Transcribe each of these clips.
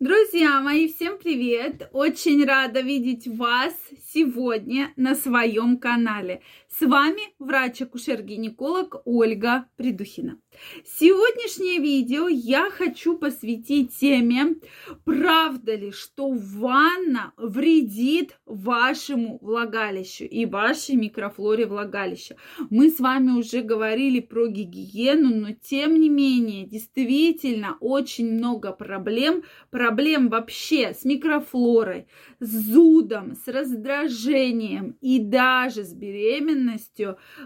Друзья мои, всем привет! Очень рада видеть вас сегодня на своем канале. С вами врач-акушер-гинеколог Ольга Придухина. Сегодняшнее видео я хочу посвятить теме, правда ли, что ванна вредит вашему влагалищу и вашей микрофлоре влагалища. Мы с вами уже говорили про гигиену, но тем не менее, действительно очень много проблем, проблем вообще с микрофлорой, с зудом, с раздражением и даже с беременностью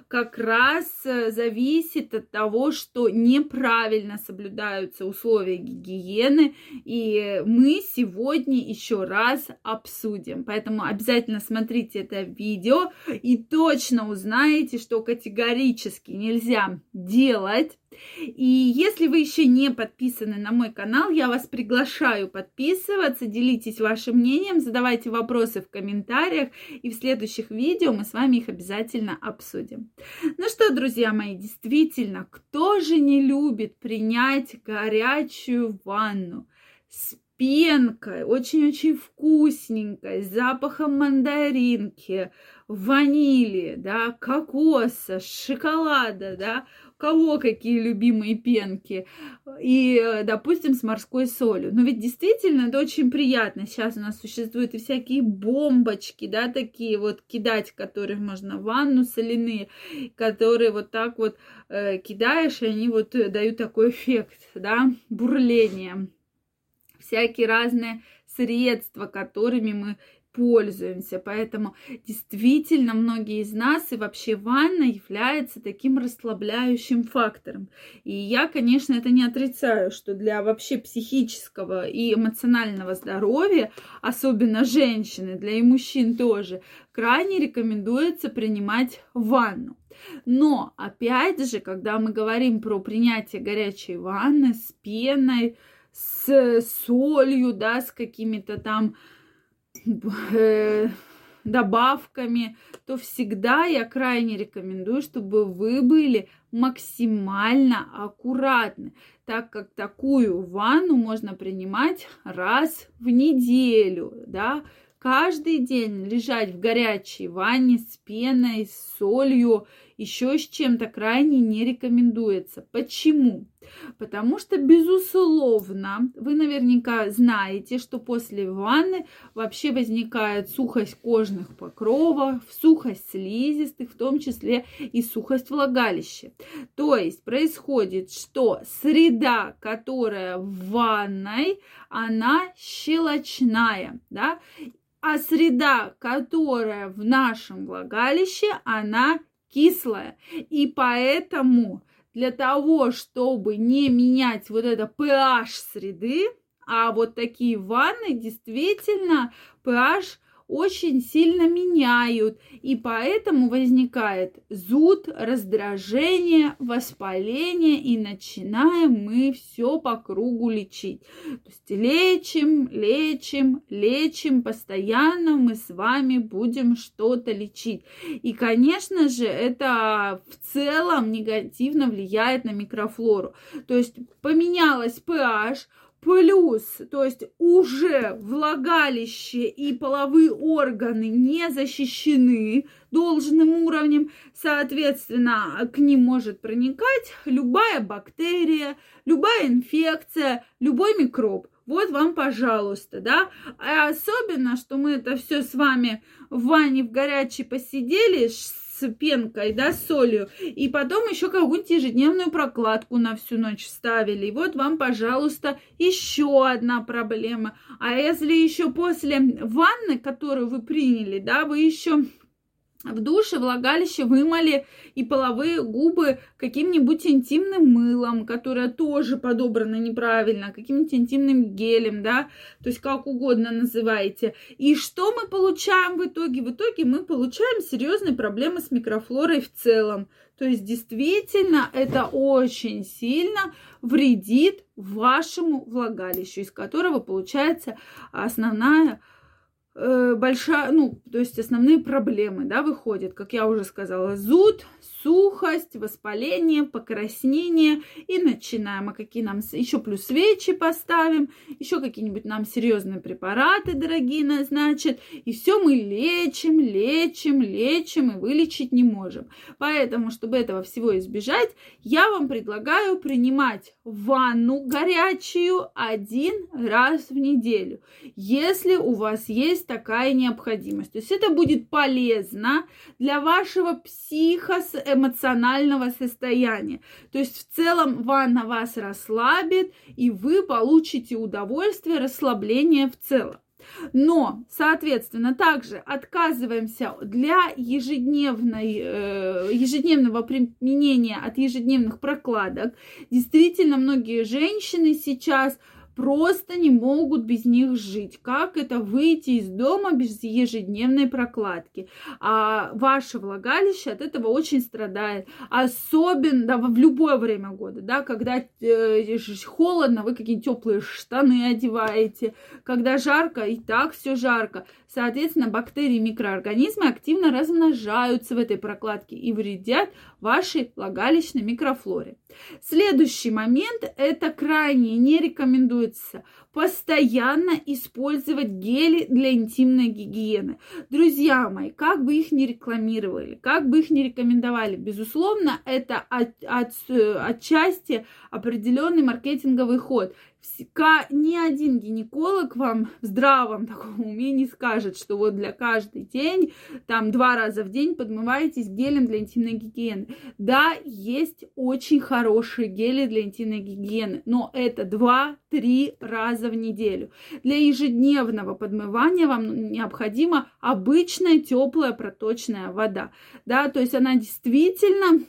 как раз э, зависит от того, что неправильно соблюдаются условия гигиены. И мы сегодня еще раз обсудим. Поэтому обязательно смотрите это видео и точно узнаете, что категорически нельзя делать и если вы еще не подписаны на мой канал, я вас приглашаю подписываться, делитесь вашим мнением, задавайте вопросы в комментариях, и в следующих видео мы с вами их обязательно обсудим. Ну что, друзья мои, действительно, кто же не любит принять горячую ванну с пенкой, очень-очень вкусненькой, с запахом мандаринки, ванили, да, кокоса, шоколада, да, кого какие любимые пенки, и, допустим, с морской солью. Но ведь действительно это очень приятно. Сейчас у нас существуют и всякие бомбочки, да, такие вот кидать, которые можно в ванну соляные, которые вот так вот э, кидаешь, и они вот дают такой эффект, да, бурления. Всякие разные средства, которыми мы пользуемся. Поэтому действительно многие из нас и вообще ванна является таким расслабляющим фактором. И я, конечно, это не отрицаю, что для вообще психического и эмоционального здоровья, особенно женщины, для и мужчин тоже, крайне рекомендуется принимать ванну. Но, опять же, когда мы говорим про принятие горячей ванны с пеной, с солью, да, с какими-то там Э, добавками, то всегда я крайне рекомендую, чтобы вы были максимально аккуратны, так как такую ванну можно принимать раз в неделю, да, каждый день лежать в горячей ванне с пеной, с солью, еще с чем-то крайне не рекомендуется. Почему? Потому что, безусловно, вы наверняка знаете, что после ванны вообще возникает сухость кожных покровов, сухость слизистых, в том числе и сухость влагалища. То есть происходит, что среда, которая в ванной, она щелочная, да, а среда, которая в нашем влагалище, она кислая. И поэтому для того, чтобы не менять вот это pH среды, а вот такие ванны действительно pH очень сильно меняют, и поэтому возникает зуд, раздражение, воспаление, и начинаем мы все по кругу лечить. То есть лечим, лечим, лечим, постоянно мы с вами будем что-то лечить. И, конечно же, это в целом негативно влияет на микрофлору. То есть поменялась pH, Плюс, то есть уже влагалище и половые органы не защищены должным уровнем, соответственно, к ним может проникать любая бактерия, любая инфекция, любой микроб. Вот вам, пожалуйста, да. А особенно, что мы это все с вами в ванне в горячей посидели, пенкой, да, с солью. И потом еще какую-нибудь ежедневную прокладку на всю ночь ставили. И вот вам, пожалуйста, еще одна проблема. А если еще после ванны, которую вы приняли, да, вы еще в душе влагалище вымыли и половые губы каким-нибудь интимным мылом, которое тоже подобрано неправильно, каким-нибудь интимным гелем, да, то есть как угодно называйте. И что мы получаем в итоге? В итоге мы получаем серьезные проблемы с микрофлорой в целом. То есть действительно это очень сильно вредит вашему влагалищу, из которого получается основная э, большая, ну, то есть основные проблемы, да, выходят, как я уже сказала, зуд, сухость, воспаление, покраснение. И начинаем. А какие нам еще плюс свечи поставим, еще какие-нибудь нам серьезные препараты дорогие назначат. И все мы лечим, лечим, лечим и вылечить не можем. Поэтому, чтобы этого всего избежать, я вам предлагаю принимать ванну горячую один раз в неделю, если у вас есть такая необходимость. То есть это будет полезно для вашего психос эмоционального состояния. То есть в целом ванна вас расслабит, и вы получите удовольствие, расслабление в целом. Но, соответственно, также отказываемся для ежедневной, э, ежедневного применения от ежедневных прокладок. Действительно, многие женщины сейчас просто не могут без них жить. Как это выйти из дома без ежедневной прокладки? А ваше влагалище от этого очень страдает. Особенно да, в любое время года, да, когда э, холодно, вы какие-нибудь теплые штаны одеваете, когда жарко, и так все жарко. Соответственно, бактерии и микроорганизмы активно размножаются в этой прокладке и вредят вашей влагалищной микрофлоре. Следующий момент – это крайне не рекомендуется постоянно использовать гели для интимной гигиены. Друзья мои, как бы их ни рекламировали, как бы их ни рекомендовали, безусловно, это от, от, отчасти определенный маркетинговый ход ни один гинеколог вам в здравом таком уме не скажет, что вот для каждый день, там два раза в день подмываетесь гелем для интимной гигиены. Да, есть очень хорошие гели для интимной гигиены, но это два-три раза в неделю. Для ежедневного подмывания вам необходима обычная теплая проточная вода. Да, то есть она действительно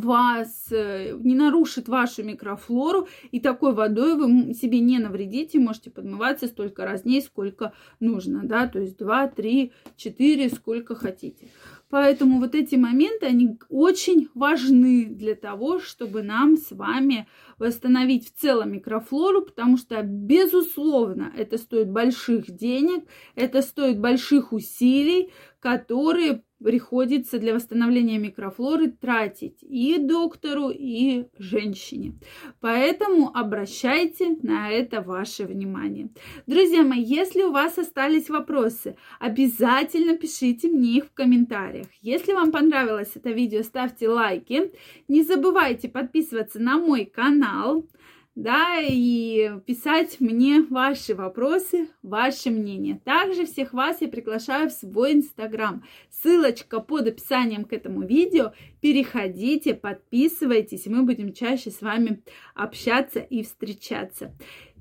вас, э, не нарушит вашу микрофлору, и такой водой вы себе не навредите, можете подмываться столько раз дней, сколько нужно, да, то есть 2, 3, 4, сколько хотите. Поэтому вот эти моменты, они очень важны для того, чтобы нам с вами восстановить в целом микрофлору, потому что, безусловно, это стоит больших денег, это стоит больших усилий, которые приходится для восстановления микрофлоры тратить и доктору, и женщине. Поэтому обращайте на это ваше внимание. Друзья мои, если у вас остались вопросы, обязательно пишите мне их в комментариях. Если вам понравилось это видео, ставьте лайки. Не забывайте подписываться на мой канал да, и писать мне ваши вопросы, ваше мнение. Также всех вас я приглашаю в свой инстаграм. Ссылочка под описанием к этому видео. Переходите, подписывайтесь, и мы будем чаще с вами общаться и встречаться.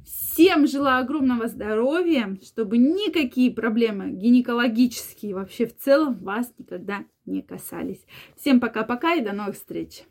Всем желаю огромного здоровья, чтобы никакие проблемы гинекологические вообще в целом вас никогда не касались. Всем пока-пока и до новых встреч!